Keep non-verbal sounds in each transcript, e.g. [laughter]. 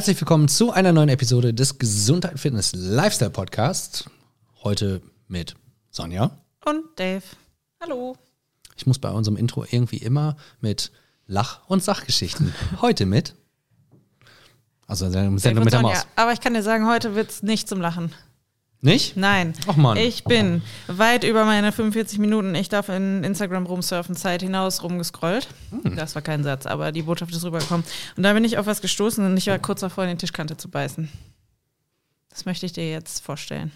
Herzlich willkommen zu einer neuen Episode des Gesundheit Fitness Lifestyle Podcasts. Heute mit Sonja. Und Dave. Hallo. Ich muss bei unserem Intro irgendwie immer mit Lach- und Sachgeschichten. [laughs] Heute mit. Also Sendung mit der Sonja. Maus. Aber ich kann dir sagen, heute wird es nicht zum Lachen. Nicht? Nein. Ach Mann. Ich bin weit über meine 45 Minuten, ich darf in Instagram rumsurfen, Zeit hinaus rumgescrollt. Hm. Das war kein Satz, aber die Botschaft ist rübergekommen. Und da bin ich auf was gestoßen und ich war kurz davor, in die Tischkante zu beißen. Das möchte ich dir jetzt vorstellen.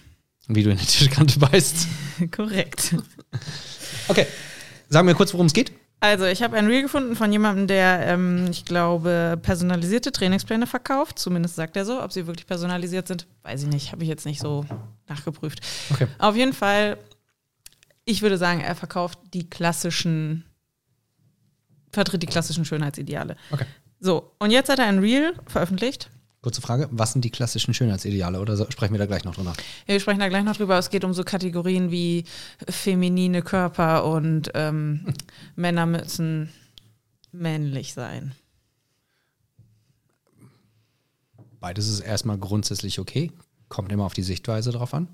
Wie du in die Tischkante beißt. [laughs] Korrekt. Okay. Sagen wir kurz, worum es geht. Also, ich habe ein Reel gefunden von jemandem, der, ähm, ich glaube, personalisierte Trainingspläne verkauft. Zumindest sagt er so. Ob sie wirklich personalisiert sind, weiß ich nicht. Habe ich jetzt nicht so nachgeprüft. Okay. Auf jeden Fall, ich würde sagen, er verkauft die klassischen, vertritt die klassischen Schönheitsideale. Okay. So, und jetzt hat er ein Reel veröffentlicht. Kurze Frage: Was sind die klassischen Schönheitsideale? Oder sprechen wir da gleich noch drüber? Ja, wir sprechen da gleich noch drüber. Es geht um so Kategorien wie feminine Körper und ähm, [laughs] Männer müssen männlich sein. Beides ist erstmal grundsätzlich okay. Kommt immer auf die Sichtweise drauf an.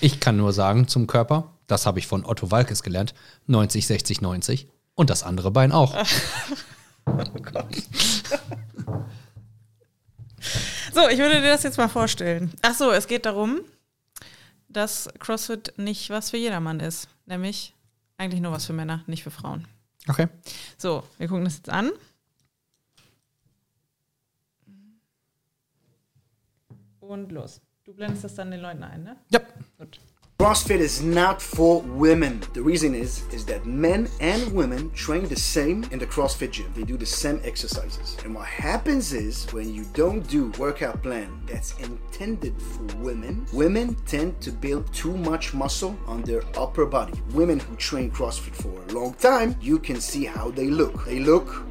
Ich kann nur sagen zum Körper, das habe ich von Otto Walkes gelernt, 90, 60, 90 und das andere Bein auch. [laughs] So, ich würde dir das jetzt mal vorstellen. Ach so, es geht darum, dass CrossFit nicht was für jedermann ist. Nämlich eigentlich nur was für Männer, nicht für Frauen. Okay. So, wir gucken das jetzt an. Und los. Du blendest das dann den Leuten ein, ne? Ja. Gut. CrossFit is not for women. The reason is is that men and women train the same in the CrossFit gym. They do the same exercises. And what happens is when you don't do workout plan that's intended for women, women tend to build too much muscle on their upper body. Women who train CrossFit for a long time, you can see how they look. They look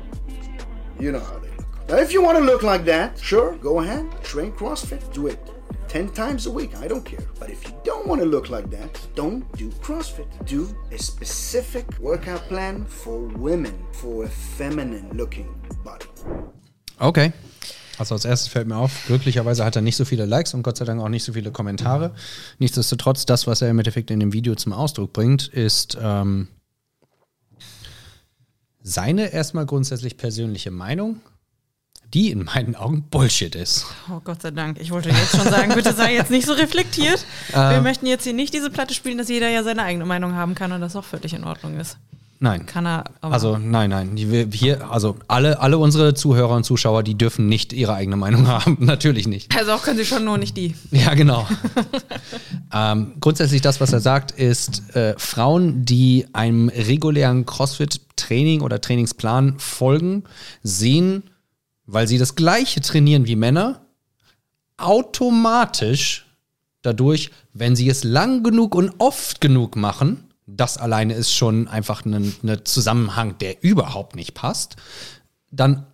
you know how they look. Now, if you want to look like that, sure, go ahead, train CrossFit, do it 10 times a week, I don't care. But if you don't want to look like that, don't do CrossFit. Do a specific workout plan for women, for a feminine looking body. Okay. Also als erstes fällt mir auf, glücklicherweise hat er nicht so viele Likes und Gott sei Dank auch nicht so viele Kommentare. Nichtsdestotrotz, das, was er im Endeffekt in dem Video zum Ausdruck bringt, ist ähm, seine erstmal grundsätzlich persönliche Meinung, die in meinen Augen Bullshit ist. Oh Gott sei Dank. Ich wollte jetzt schon sagen, bitte sei jetzt nicht so reflektiert. [laughs] Wir möchten jetzt hier nicht diese Platte spielen, dass jeder ja seine eigene Meinung haben kann und das auch völlig in Ordnung ist. Nein. Kann er. Also nein, nein. Die Hier, also alle, alle unsere Zuhörer und Zuschauer, die dürfen nicht ihre eigene Meinung [laughs] haben. Natürlich nicht. also auch können sie schon, nur nicht die. [laughs] Ja, genau. ähm, grundsätzlich das, was er sagt, ist, äh, Frauen, die einem regulären CrossFit-Training oder Trainingsplan folgen, sehen, weil sie das gleiche trainieren wie Männer, automatisch dadurch, wenn sie es lang genug und oft genug machen, das alleine ist schon einfach ein ein Zusammenhang, der überhaupt nicht passt, dann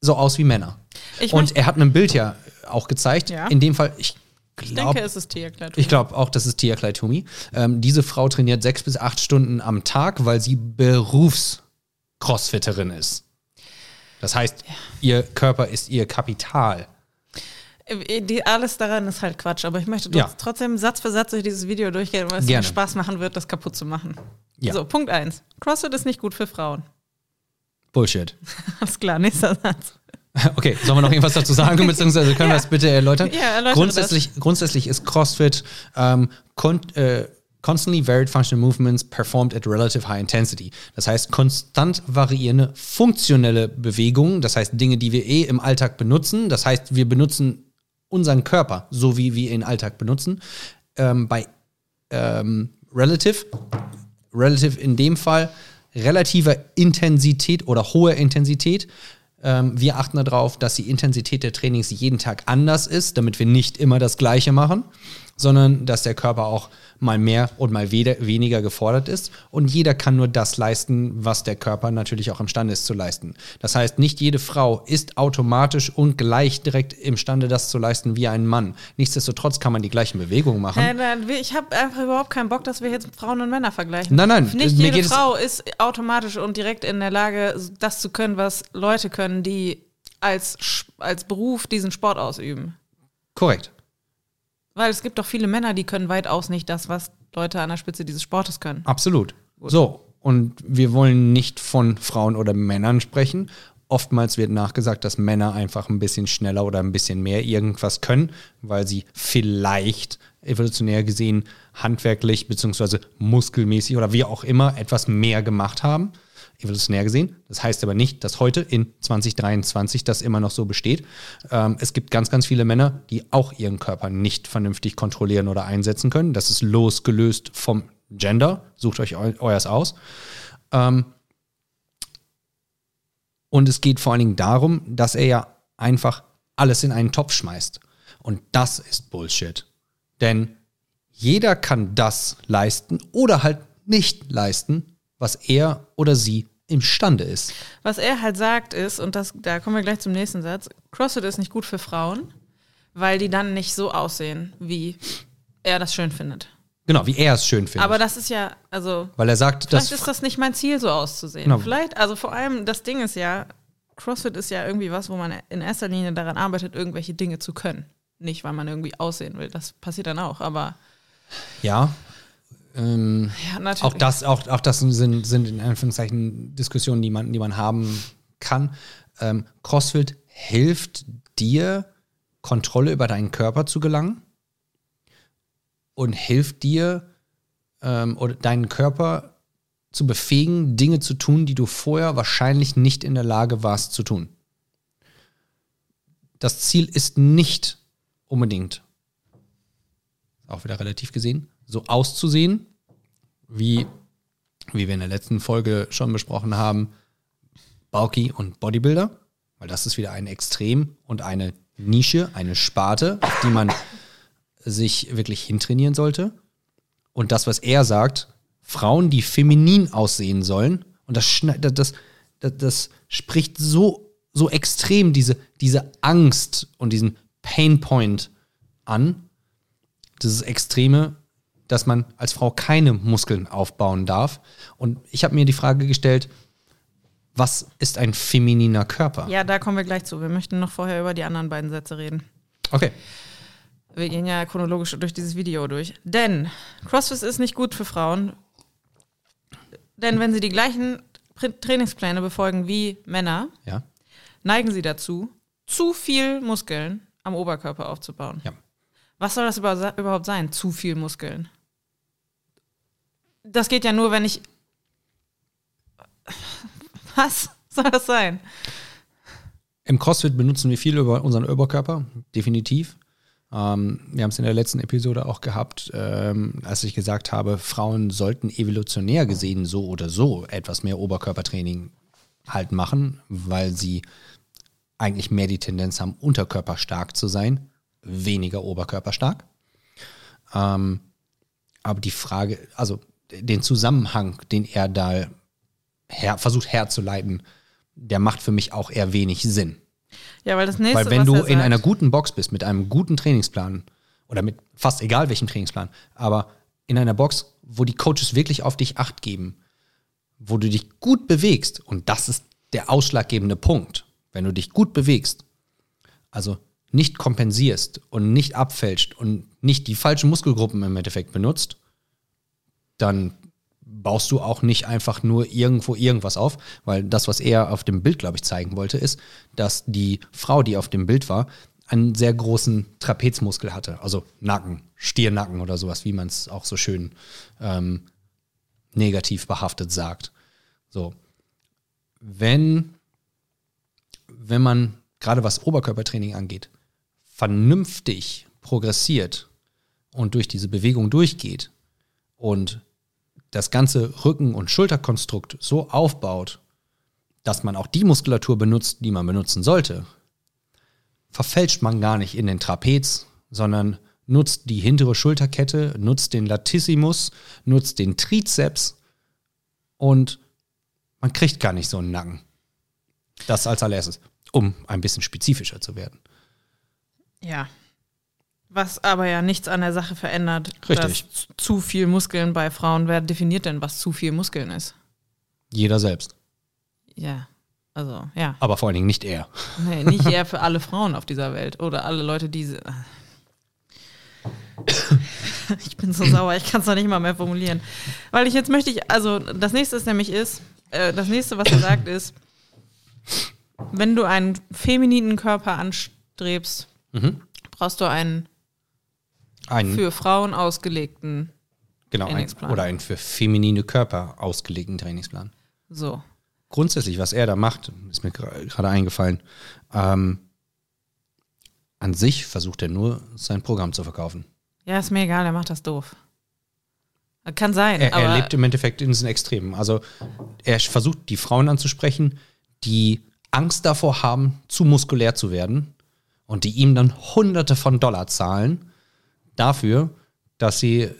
so aus wie Männer. Ich und möchte- er hat ein Bild ja auch gezeigt. Ja. In dem Fall, ich Ich glaube, denke, es ist Tia Kleid. ich glaube auch, das ist Tia Kleitumi. Ähm, diese Frau trainiert sechs bis acht Stunden am Tag, weil sie Berufs-Crossfitterin ist. Das heißt, ihr Körper ist ihr Kapital. Äh, Die, alles daran ist halt Quatsch, aber ich möchte Ja. trotzdem Satz für Satz durch dieses Video durchgehen, weil es mir. Spaß machen wird, das kaputt zu machen. Ja. So, Punkt 1. CrossFit ist nicht gut für Frauen. Bullshit. [laughs] Alles klar, nächster Satz. [laughs] Okay, sollen wir noch irgendwas dazu sagen, [laughs] beziehungsweise können wir Ja. das bitte erläutern? Ja, erläutere grundsätzlich, grundsätzlich ist CrossFit ähm, kon äh, constantly varied functional movements performed at relative high intensity. Das heißt, konstant variierende funktionelle Bewegungen, das heißt Dinge, die wir eh im Alltag benutzen. Das heißt, wir benutzen unseren Körper, so wie wir ihn im Alltag benutzen, ähm, bei ähm, relative, relative in dem Fall relativer Intensität oder hoher Intensität. Ähm, wir achten darauf, dass die Intensität der Trainings jeden Tag anders ist, damit wir nicht immer das Gleiche machen, sondern dass der Körper auch mal mehr und mal weniger gefordert ist. Und jeder kann nur das leisten, was der Körper natürlich auch imstande ist zu leisten. Das heißt, nicht jede Frau ist automatisch und gleich direkt imstande, das zu leisten wie ein Mann. Nichtsdestotrotz kann man die gleichen Bewegungen machen. Äh, nein, ich habe einfach überhaupt keinen Bock, dass wir jetzt Frauen und Männer vergleichen. Nein, nein, Nicht jede Frau ist automatisch und direkt in der Lage, das zu können, was Leute können, die als, als Beruf diesen Sport ausüben. Korrekt. Weil es gibt doch viele Männer, die können weitaus nicht das, was Leute an der Spitze dieses Sportes können. Absolut. So, und wir wollen nicht von Frauen oder Männern sprechen. Oftmals wird nachgesagt, dass Männer einfach ein bisschen schneller oder ein bisschen mehr irgendwas können, weil sie vielleicht evolutionär gesehen handwerklich beziehungsweise muskelmäßig oder wie auch immer etwas mehr gemacht haben. Evolutionär gesehen. Das heißt aber nicht, dass heute in 2023 das immer noch so besteht. Ähm, es gibt ganz, ganz viele Männer, die auch ihren Körper nicht vernünftig kontrollieren oder einsetzen können. Das ist losgelöst vom Gender. Sucht euch eu euers aus. Ähm, und es geht vor allen Dingen darum, dass er ja einfach alles in einen Topf schmeißt. Und das ist Bullshit. Denn jeder kann das leisten oder halt nicht leisten, was er oder sie imstande ist. Was er halt sagt ist, und das, da kommen wir gleich zum nächsten Satz, CrossFit ist nicht gut für Frauen, weil die dann nicht so aussehen, wie er das schön findet. Genau, wie er es schön findet. Aber das ist ja, also, Weil er sagt, vielleicht ist das nicht mein Ziel, so auszusehen. Genau. Vielleicht, also vor allem, das Ding ist ja, CrossFit ist ja irgendwie was, wo man in erster Linie daran arbeitet, irgendwelche Dinge zu können. Nicht, weil man irgendwie aussehen will. Das passiert dann auch, aber ja, ähm, ja, natürlich. auch das, auch, auch das sind, sind in Anführungszeichen Diskussionen, die man, die man haben kann. Ähm, CrossFit hilft dir, Kontrolle über deinen Körper zu gelangen und hilft dir, ähm, oder deinen Körper zu befähigen, Dinge zu tun, die du vorher wahrscheinlich nicht in der Lage warst zu tun. Das Ziel ist nicht unbedingt, auch wieder relativ gesehen, so auszusehen, wie, wie wir in der letzten Folge schon besprochen haben, Bulky und Bodybuilder, weil das ist wieder ein Extrem und eine Nische, eine Sparte, auf die man sich wirklich hintrainieren sollte. Und das, was er sagt, Frauen, die feminin aussehen sollen, und das, das, das, das spricht so, so extrem diese, diese Angst und diesen Painpoint an, dieses Extreme, dass man als Frau keine Muskeln aufbauen darf. Und ich habe mir die Frage gestellt, was ist ein femininer Körper? ja, da kommen wir gleich zu. Wir möchten noch vorher über die anderen beiden Sätze reden. Okay. Wir gehen ja chronologisch durch dieses Video durch. Denn CrossFit ist nicht gut für Frauen. Denn wenn sie die gleichen Trainingspläne befolgen wie Männer, Ja. neigen sie dazu, zu viel Muskeln am Oberkörper aufzubauen. Ja. Was soll das über- überhaupt sein? Zu viel Muskeln. Das geht ja nur, wenn ich. Was soll das sein? Im CrossFit benutzen wir viel über unseren Oberkörper, definitiv. Ähm, wir haben es in der letzten Episode auch gehabt, ähm, als ich gesagt habe, Frauen sollten evolutionär gesehen so oder so etwas mehr Oberkörpertraining halt machen, weil sie eigentlich mehr die Tendenz haben, unterkörperstark zu sein, weniger oberkörperstark. Ähm, aber die Frage, also den Zusammenhang, den er da her, versucht herzuleiten, der macht für mich auch eher wenig Sinn. Ja, weil das nächste. Weil wenn du in sagt- einer guten Box bist, mit einem guten Trainingsplan oder mit fast egal welchem Trainingsplan, aber in einer Box, wo die Coaches wirklich auf dich acht geben, wo du dich gut bewegst, und das ist der ausschlaggebende Punkt, wenn du dich gut bewegst, also nicht kompensierst und nicht abfälscht und nicht die falschen Muskelgruppen im Endeffekt benutzt, dann baust du auch nicht einfach nur irgendwo irgendwas auf, weil das, was er auf dem Bild, glaube ich, zeigen wollte, ist, dass die Frau, die auf dem Bild war, einen sehr großen Trapezmuskel hatte, also Nacken, Stirnacken oder sowas, wie man es auch so schön ähm, negativ behaftet sagt. So, wenn, wenn man gerade was Oberkörpertraining angeht, vernünftig progressiert und durch diese Bewegung durchgeht und das ganze Rücken- und Schulterkonstrukt so aufbaut, dass man auch die Muskulatur benutzt, die man benutzen sollte, verfälscht man gar nicht in den Trapez, sondern nutzt die hintere Schulterkette, nutzt den Latissimus, nutzt den Trizeps und man kriegt gar nicht so einen Nacken. Das als allererstes, um ein bisschen spezifischer zu werden. Ja. Was aber ja nichts an der Sache verändert. Richtig. Dass zu viel Muskeln bei Frauen, wer definiert denn, was zu viel Muskeln ist? Jeder selbst. Ja. Also, ja. Aber vor allen Dingen nicht er. Nee, nicht eher für alle Frauen auf dieser Welt oder alle Leute, die. Ich bin so sauer, ich kann es noch nicht mal mehr formulieren. Weil ich jetzt möchte ich, also das nächste ist nämlich ist, äh, das nächste, was er sagt, ist, wenn du einen femininen Körper anstrebst, brauchst du einen Ein, für Frauen ausgelegten. genau, ein, Trainingsplan. oder einen für feminine Körper ausgelegten Trainingsplan. So. Grundsätzlich, was er da macht, ist mir gerade eingefallen. Ähm, an sich versucht er nur, sein Programm zu verkaufen. Ja, ist mir egal, er macht das doof. Kann sein, Er, aber er lebt im Endeffekt in diesen Extremen. Also er versucht, die Frauen anzusprechen, die Angst davor haben, zu muskulär zu werden und die ihm dann Hunderte von Dollar zahlen dafür, dass sie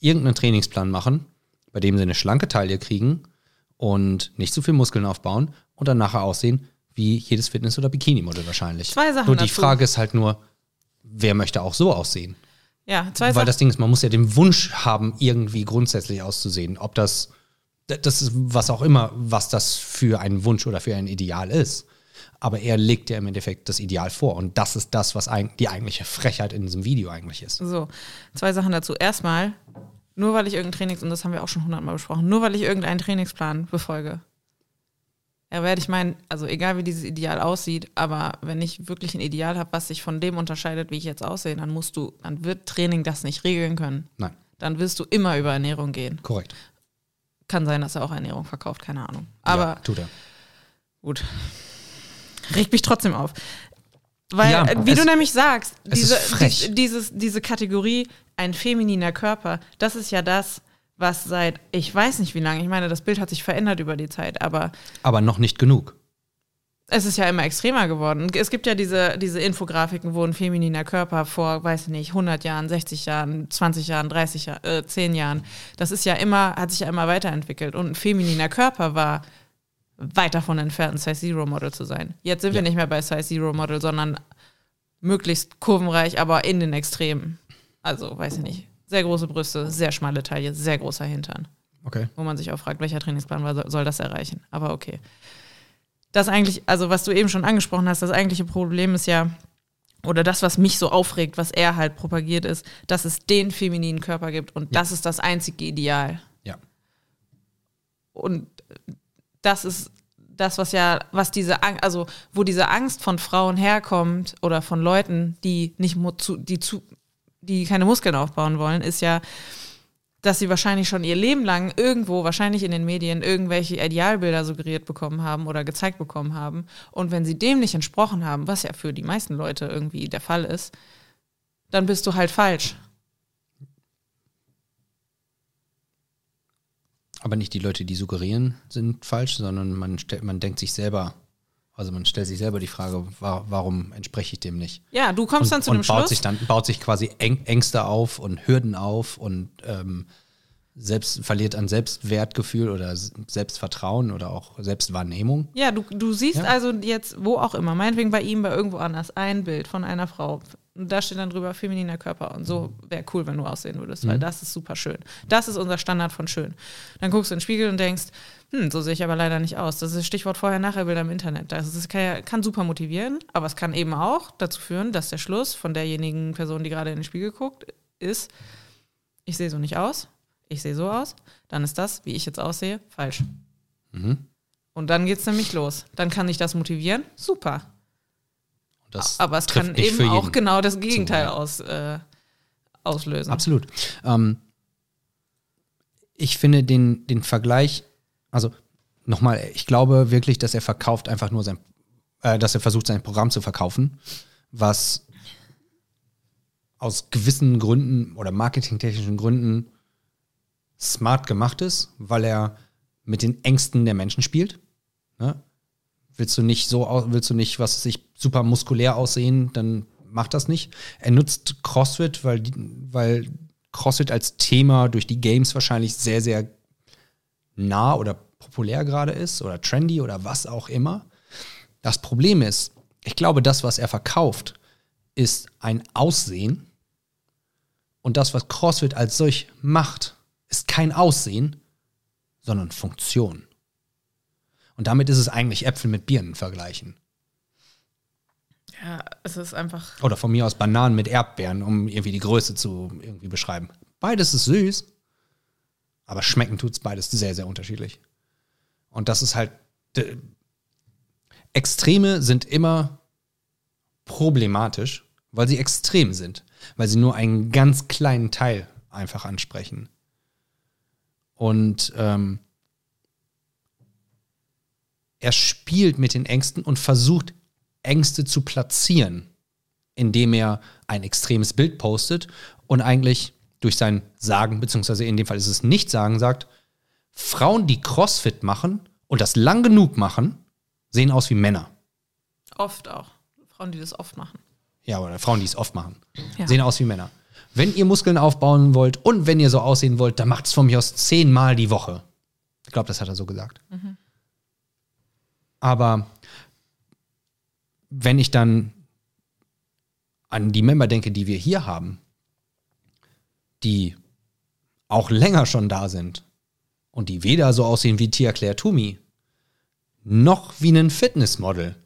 irgendeinen Trainingsplan machen, bei dem sie eine schlanke Taille kriegen und nicht zu viel Muskeln aufbauen und dann nachher aussehen wie jedes Fitness- oder Bikini-Model wahrscheinlich. Zwei Sachen Nur die dazu. Frage ist halt nur, wer möchte auch so aussehen? ja, zwei Weil Sachen. das Ding ist, man muss ja den Wunsch haben, irgendwie grundsätzlich auszusehen. Ob das, das ist was auch immer, was das für einen Wunsch oder für ein Ideal ist. Aber er legt ja im Endeffekt das Ideal vor. Und das ist das, was die eigentliche Frechheit in diesem Video eigentlich ist. So, zwei Sachen dazu. Erstmal, nur weil ich irgendein Trainings, und das haben wir auch schon hundertmal besprochen, nur weil ich irgendeinen Trainingsplan befolge. Ja, werde ich meinen, also egal wie dieses Ideal aussieht, aber wenn ich wirklich ein Ideal habe, was sich von dem unterscheidet, wie ich jetzt aussehe, dann musst du, dann wird Training das nicht regeln können. Nein, Dann wirst du immer über Ernährung gehen. korrekt. Kann sein, dass er auch Ernährung verkauft, keine Ahnung. Aber ja, tut er. Gut. Regt mich trotzdem auf. Weil, Ja, äh, wie es- du nämlich sagst, es diese, dies- dieses, diese Kategorie, ein femininer Körper, das ist ja das, was seit, ich weiß nicht wie lange, ich meine, das Bild hat sich verändert über die Zeit, aber Aber noch nicht genug. es ist ja immer extremer geworden. Es gibt ja diese, diese Infografiken, wo ein femininer Körper vor, weiß ich nicht, 100 Jahren, 60 Jahren, 20 Jahren, 30 Jahren, äh, 10 Jahren, das ist ja immer, hat sich ja immer weiterentwickelt. Und ein femininer Körper war weit davon entfernt, ein Size Zero Model zu sein. Jetzt sind wir Ja. nicht mehr bei Size Zero Model, sondern möglichst kurvenreich, aber in den Extremen. Also, weiß ich nicht. Sehr große Brüste, sehr schmale Taille, sehr großer Hintern Okay. wo man sich auch fragt, welcher Trainingsplan war- soll das erreichen. Aber okay. Das eigentlich, also was du eben schon angesprochen hast, das eigentliche Problem ist ja, oder das, was mich so aufregt, was er halt propagiert, ist, dass es den femininen Körper gibt und das ist das einzige Ideal. Ja. Und das ist das, was ja, was diese Angst, also wo diese Angst von Frauen herkommt oder von Leuten, die nicht zu, die zu, die keine Muskeln aufbauen wollen, ist ja, dass sie wahrscheinlich schon ihr Leben lang irgendwo, wahrscheinlich in den Medien, irgendwelche Idealbilder suggeriert bekommen haben oder gezeigt bekommen haben. Und wenn sie dem nicht entsprochen haben, was ja für die meisten Leute irgendwie der Fall ist, dann bist du halt falsch. Aber nicht die Leute, die suggerieren, sind falsch, sondern man, stellt, man denkt sich selber, also man stellt sich selber die Frage, wa warum entspreche ich dem nicht? Ja, du kommst dann zu dem und baut Schluss. sich dann baut sich quasi Ängste auf und Hürden auf und ähm, selbst verliert an Selbstwertgefühl oder Selbstvertrauen oder auch Selbstwahrnehmung. Ja, du, du siehst Ja. also jetzt, wo auch immer, meinetwegen bei ihm, bei irgendwo anders, ein Bild von einer Frau. Und da steht dann drüber femininer Körper. Und so wäre cool, wenn du aussehen würdest, Mhm. weil das ist super schön. Das ist unser Standard von schön. Dann guckst du in den Spiegel und denkst, hm, so sehe ich aber leider nicht aus. Das ist Stichwort Vorher-Nachher-Bilder im Internet. Das ist, kann, kann super motivieren, aber es kann eben auch dazu führen, dass der Schluss von derjenigen Person, die gerade in den Spiegel guckt, ist, ich sehe so nicht aus, ich sehe so aus, dann ist das, wie ich jetzt aussehe, falsch. Mhm. Und dann geht's nämlich los. Dann kann ich das motivieren. Super. Das Aber es kann eben auch genau das Gegenteil aus, äh, auslösen. Absolut. Ähm, ich finde den, den Vergleich, also nochmal, ich glaube wirklich, dass er verkauft einfach nur sein, äh, dass er versucht, sein Programm zu verkaufen, was aus gewissen Gründen oder marketingtechnischen Gründen smart gemacht ist, weil er mit den Ängsten der Menschen spielt. Ne? Willst du nicht so, willst du nicht, was weiß ich, super muskulär aussehen, dann mach das nicht. Er nutzt CrossFit, weil, weil CrossFit als Thema durch die Games wahrscheinlich sehr, sehr nah oder populär gerade ist oder trendy oder was auch immer. Das Problem ist, ich glaube, das, was er verkauft, ist ein Aussehen. Und das, was CrossFit als solch macht, ist kein Aussehen, sondern Funktion. Und damit ist es eigentlich Äpfel mit Birnen vergleichen. Ja, es ist einfach. Oder von mir aus Bananen mit Erdbeeren, um irgendwie die Größe zu irgendwie beschreiben. Beides ist süß, aber schmecken tut's beides sehr, sehr unterschiedlich. Und das ist halt. Extreme sind immer problematisch, weil sie extrem sind, weil sie nur einen ganz kleinen Teil einfach ansprechen. Und ähm, er spielt mit den Ängsten und versucht, Ängste zu platzieren, indem er ein extremes Bild postet und eigentlich durch sein Sagen, beziehungsweise in dem Fall ist es nicht Sagen, sagt, Frauen, die CrossFit machen und das lang genug machen, sehen aus wie Männer. Oft auch. Frauen, die das oft machen. Ja, oder Frauen, die es oft machen. Ja. Sehen aus wie Männer. Wenn ihr Muskeln aufbauen wollt und wenn ihr so aussehen wollt, dann macht es von mir aus zehnmal die Woche. Ich glaube, das hat er so gesagt. Aber wenn ich dann an die Member denke, die wir hier haben, die auch länger schon da sind und die weder so aussehen wie Tia Claire Toomey, noch wie ein Fitnessmodel,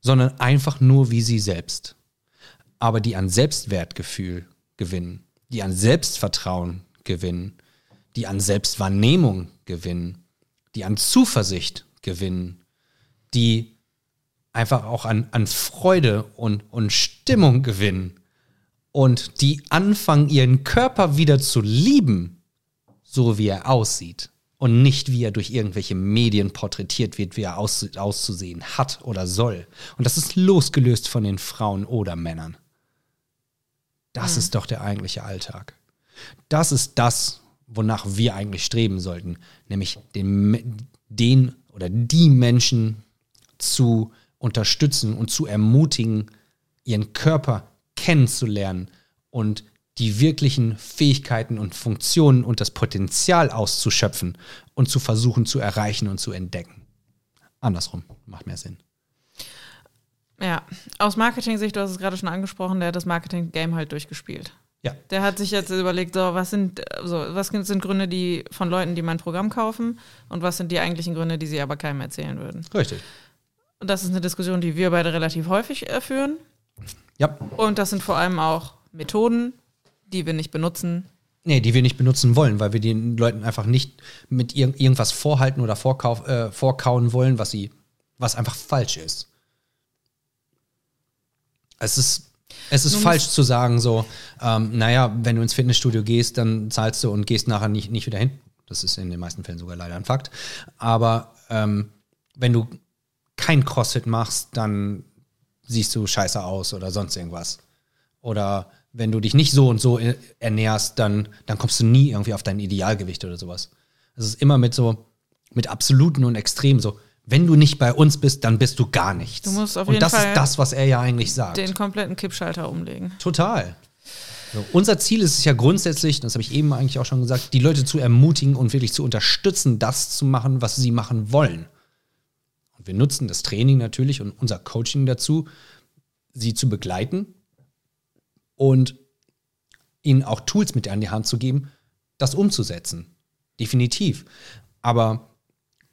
sondern einfach nur wie sie selbst. Aber die an Selbstwertgefühl gewinnen, die an Selbstvertrauen gewinnen, die an Selbstwahrnehmung gewinnen, die an Zuversicht gewinnen, die einfach auch an, an Freude und, und Stimmung gewinnen und die anfangen, ihren Körper wieder zu lieben, so wie er aussieht und nicht wie er durch irgendwelche Medien porträtiert wird, wie er aus, auszusehen hat oder soll. Und das ist losgelöst von den Frauen oder Männern. Das ist doch der eigentliche Alltag. Das ist das, wonach wir eigentlich streben sollten, nämlich den, den oder die Menschen zu unterstützen und zu ermutigen, ihren Körper kennenzulernen und die wirklichen Fähigkeiten und Funktionen und das Potenzial auszuschöpfen und zu versuchen zu erreichen und zu entdecken. Andersrum macht mehr Sinn. Ja, aus Marketing-Sicht, du hast es gerade schon angesprochen, der hat das Marketing-Game halt durchgespielt. Ja, Der hat sich jetzt überlegt, so, was sind, so, was sind Gründe, die von Leuten, die mein Programm kaufen und was sind die eigentlichen Gründe, die sie aber keinem erzählen würden. richtig. Und das ist eine Diskussion, die wir beide relativ häufig äh, führen. Ja, Und das sind vor allem auch Methoden, die wir nicht benutzen. nee, die wir nicht benutzen wollen, weil wir den Leuten einfach nicht mit ir irgendwas vorhalten oder vorkauf, äh, vorkauen wollen, was sie, was einfach falsch ist. Es ist, es ist falsch zu sagen, so, ähm, naja, wenn du ins Fitnessstudio gehst, dann zahlst du und gehst nachher nicht, nicht wieder hin. Das ist in den meisten Fällen sogar leider ein Fakt. Aber ähm, wenn du kein CrossFit machst, dann siehst du scheiße aus oder sonst irgendwas. Oder wenn du dich nicht so und so äh, ernährst, dann, dann kommst du nie irgendwie auf dein Idealgewicht oder sowas. Es ist immer mit so, mit Absoluten und Extremen so, wenn du nicht bei uns bist, dann bist du gar nichts. Du musst auf und jeden das Fall ist das, was er ja eigentlich sagt. Den kompletten Kippschalter umlegen. Total. So, unser Ziel ist es ja grundsätzlich, das habe ich eben eigentlich auch schon gesagt, die Leute zu ermutigen und wirklich zu unterstützen, das zu machen, was sie machen wollen. Und wir nutzen das Training natürlich und unser Coaching dazu, sie zu begleiten und ihnen auch Tools mit an die Hand zu geben, das umzusetzen. Definitiv. Aber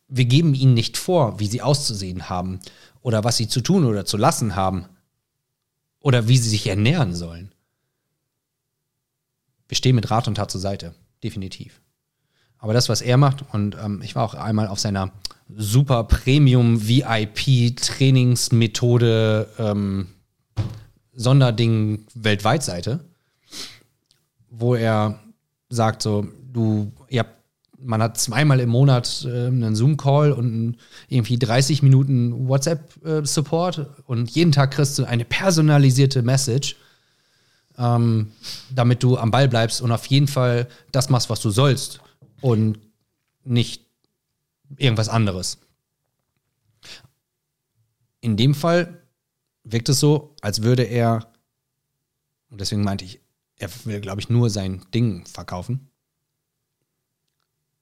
wir geben ihnen nicht vor, wie sie auszusehen haben oder was sie zu tun oder zu lassen haben oder wie sie sich ernähren sollen. Wir stehen mit Rat und Tat zur Seite, definitiv. Aber das, was er macht, und ähm, ich war auch einmal auf seiner super Premium VIP Trainingsmethode ähm, Sonderding weltweit Seite, wo er sagt so, du, man hat zweimal im Monat äh, einen Zoom-Call und irgendwie 30 Minuten WhatsApp-Support und jeden Tag kriegst du eine personalisierte Message, ähm, damit du am Ball bleibst und auf jeden Fall das machst, was du sollst und nicht irgendwas anderes. In dem Fall wirkt es so, als würde er, und deswegen meinte ich, er will, glaube ich, nur sein Ding verkaufen.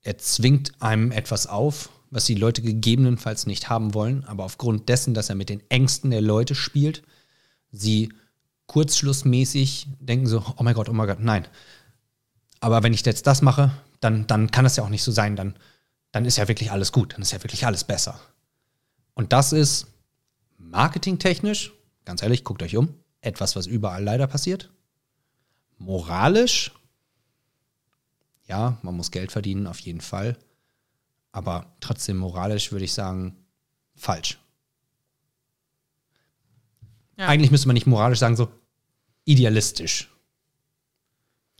Er zwingt einem etwas auf, was die Leute gegebenenfalls nicht haben wollen, aber aufgrund dessen, dass er mit den Ängsten der Leute spielt, sie kurzschlussmäßig denken so, oh mein Gott, oh mein Gott, nein. Aber wenn ich jetzt das mache, dann, dann kann das ja auch nicht so sein, dann, dann ist ja wirklich alles gut, dann ist ja wirklich alles besser. Und das ist marketingtechnisch, ganz ehrlich, guckt euch um, etwas, was überall leider passiert. Moralisch, ja, man muss Geld verdienen, auf jeden Fall. Aber trotzdem moralisch würde ich sagen, falsch. Ja. Eigentlich müsste man nicht moralisch sagen, so idealistisch.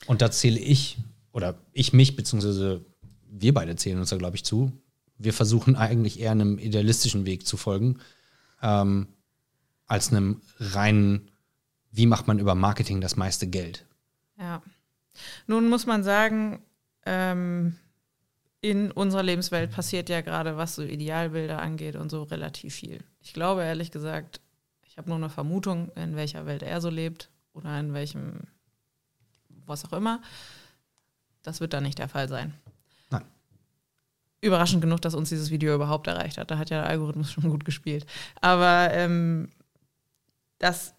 Und da zähle ich, oder ich mich, beziehungsweise wir beide zählen uns da, glaube ich, zu. Wir versuchen eigentlich eher einem idealistischen Weg zu folgen, ähm, als einem reinen, wie macht man über Marketing das meiste Geld. Ja. Nun muss man sagen, ähm, in unserer Lebenswelt passiert ja gerade, was so Idealbilder angeht und so relativ viel. Ich glaube ehrlich gesagt, ich habe nur eine Vermutung, in welcher Welt er so lebt oder in welchem, was auch immer. Das wird dann nicht der Fall sein. Nein. Überraschend genug, dass uns dieses Video überhaupt erreicht hat. Da hat ja der Algorithmus [laughs] schon gut gespielt. Aber ähm, das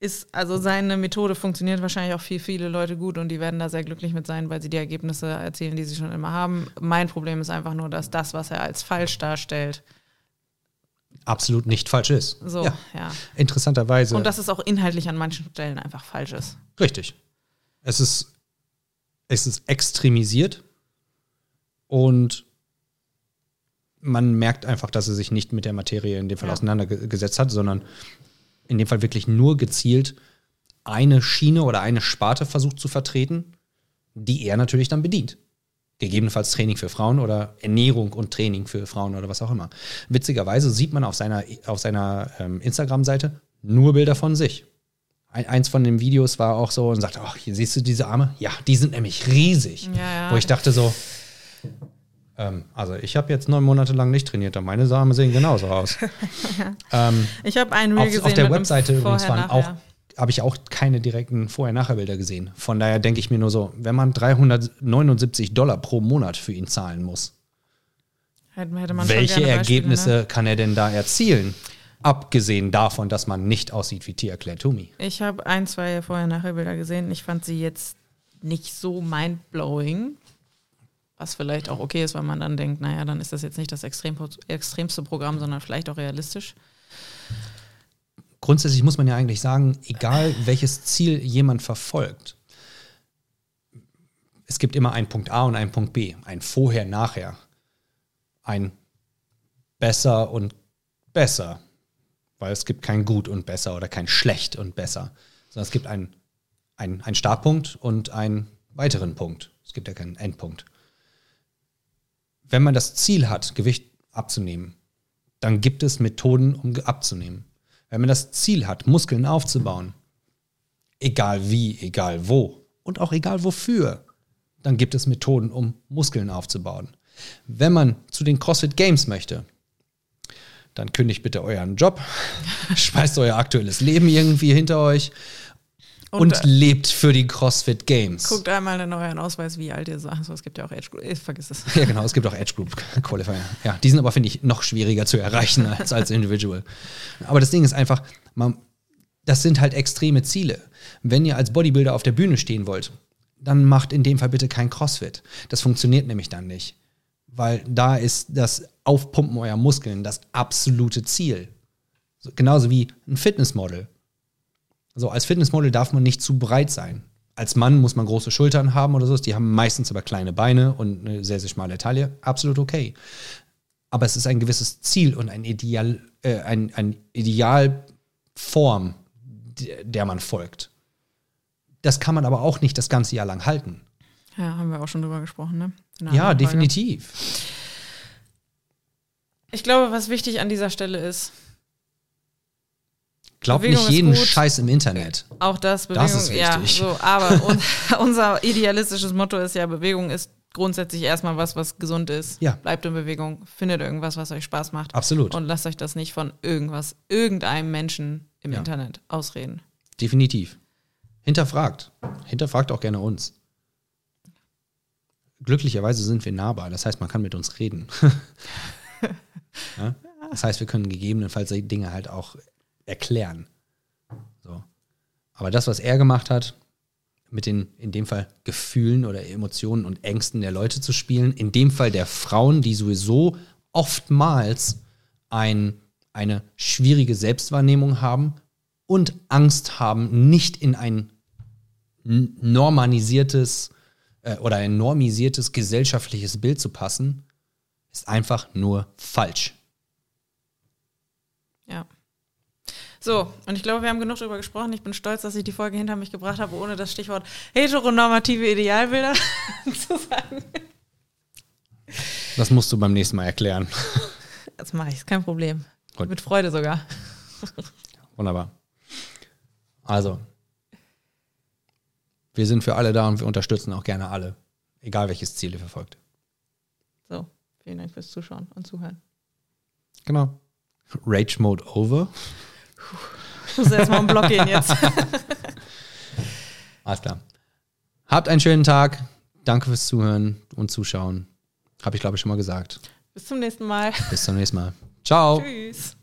ist, also seine Methode funktioniert wahrscheinlich auch für viele Leute gut und die werden da sehr glücklich mit sein, weil sie die Ergebnisse erzielen, die sie schon immer haben. Mein Problem ist einfach nur, dass das, was er als falsch darstellt, Absolut nicht falsch ist. so, Ja. ja. Interessanterweise. Und dass es auch inhaltlich an manchen Stellen einfach falsch ist. Richtig. Es ist, es ist extremisiert und man merkt einfach, dass er sich nicht mit der Materie in dem Fall Ja. auseinandergesetzt hat, sondern in dem Fall wirklich nur gezielt eine Schiene oder eine Sparte versucht zu vertreten, die er natürlich dann bedient. Gegebenenfalls Training für Frauen oder Ernährung und Training für Frauen oder was auch immer. Witzigerweise sieht man auf seiner, auf seiner ähm, Instagram-Seite nur Bilder von sich. Ein, eins von den Videos war auch so und sagte, ach, hier siehst du diese Arme? Ja, die sind nämlich riesig. Ja, ja. Wo ich dachte so, ähm, also ich habe jetzt neun Monate lang nicht trainiert, und meine Arme sehen genauso aus. [laughs] ähm, Ich habe einen Reel auf, gesehen auf der Webseite übrigens waren auch, habe ich auch keine direkten Vorher-Nachher-Bilder gesehen. Von daher denke ich mir nur so, wenn man 379 Dollar pro Monat für ihn zahlen muss, Hätte, hätte welche Beispiele, Ergebnisse Ne? kann er denn da erzielen? Abgesehen davon, dass man nicht aussieht wie Tia Claire Toomey. Ich habe ein, zwei Vorher-Nachher-Bilder gesehen. Ich fand sie jetzt nicht so mindblowing. Was vielleicht auch okay ist, weil man dann denkt, naja, dann ist das jetzt nicht das extrem, extremste Programm, sondern vielleicht auch realistisch. grundsätzlich muss man ja eigentlich sagen, egal welches Ziel jemand verfolgt, es gibt immer einen Punkt A und einen Punkt B, ein Vorher, Nachher, ein Besser und Besser, weil es gibt kein Gut und Besser oder kein Schlecht und Besser, sondern es gibt einen, einen, einen Startpunkt und einen weiteren Punkt. Es gibt ja keinen Endpunkt. Wenn man das Ziel hat, Gewicht abzunehmen, dann gibt es Methoden, um abzunehmen. Wenn man das Ziel hat, Muskeln aufzubauen, egal wie, egal wo und auch egal wofür, dann gibt es Methoden, um Muskeln aufzubauen. Wenn man zu den CrossFit Games möchte, dann kündigt bitte euren Job, [laughs] schmeißt euer aktuelles Leben irgendwie hinter euch und, Und, äh, lebt für die CrossFit Games. Guckt einmal in euren Ausweis, wie alt ihr seid. Also, es gibt ja auch Age Group. Ich vergiss es. [laughs] Ja, genau, es gibt auch Edge Group [laughs] Qualifier. Ja, die sind aber, finde ich, noch schwieriger zu erreichen [laughs] als als Individual. Aber das Ding ist einfach, man, das sind halt extreme Ziele. Wenn ihr als Bodybuilder auf der Bühne stehen wollt, dann macht in dem Fall bitte kein CrossFit. Das funktioniert nämlich dann nicht. Weil da ist das Aufpumpen eurer Muskeln das absolute Ziel. So, genauso wie ein Fitnessmodel. Also als Fitnessmodel darf man nicht zu breit sein. Als Mann muss man große Schultern haben oder so. Die haben meistens aber kleine Beine und eine sehr, sehr schmale Taille. Absolut okay. Aber es ist ein gewisses Ziel und ein Ideal, äh, ein, ein Idealform, der man folgt. Das kann man aber auch nicht das ganze Jahr lang halten. Ja, haben wir auch schon drüber gesprochen, ne? Ja, definitiv. Ich glaube, was wichtig an dieser Stelle ist, Glaubt Bewegung nicht jeden. Scheiß im Internet. auch das Bewegung, Das ist ja, wichtig. so, aber un [laughs] unser idealistisches Motto ist ja, Bewegung ist grundsätzlich erstmal was, was gesund ist. Ja. Bleibt in Bewegung, findet irgendwas, was euch Spaß macht. Absolut. Und lasst euch das nicht von irgendwas, irgendeinem Menschen im Ja. Internet ausreden. Definitiv. Hinterfragt. Hinterfragt auch gerne uns. Glücklicherweise sind wir nahbar. Das heißt, man kann mit uns reden. [laughs] ja? [laughs] Das heißt, wir können gegebenenfalls Dinge halt auch erklären. So. Aber das, was er gemacht hat, mit den, in dem Fall, Gefühlen oder Emotionen und Ängsten der Leute zu spielen. In dem Fall der Frauen, die sowieso oftmals ein, eine schwierige Selbstwahrnehmung haben und Angst haben, nicht in ein normalisiertes äh, oder ein normisiertes gesellschaftliches Bild zu passen, ist einfach nur falsch. Ja. So, und ich glaube, wir haben genug darüber gesprochen. Ich bin stolz, dass ich die Folge hinter mich gebracht habe, ohne das Stichwort heteronormative Idealbilder [laughs] zu sagen. Das musst du beim nächsten Mal erklären. Das mache ich, ist kein Problem. Gut. Mit Freude sogar. Wunderbar. Also, wir sind für alle da und wir unterstützen auch gerne alle, egal welches Ziel ihr verfolgt. So, vielen Dank fürs Zuschauen und Zuhören. Genau. Rage Mode over. Ich muss erstmal einen Block gehen jetzt. [laughs] Alles klar. Habt einen schönen Tag. Danke fürs Zuhören und Zuschauen. Habe ich, glaube ich, schon mal gesagt. Bis zum nächsten Mal. Bis zum nächsten Mal. Ciao. Tschüss.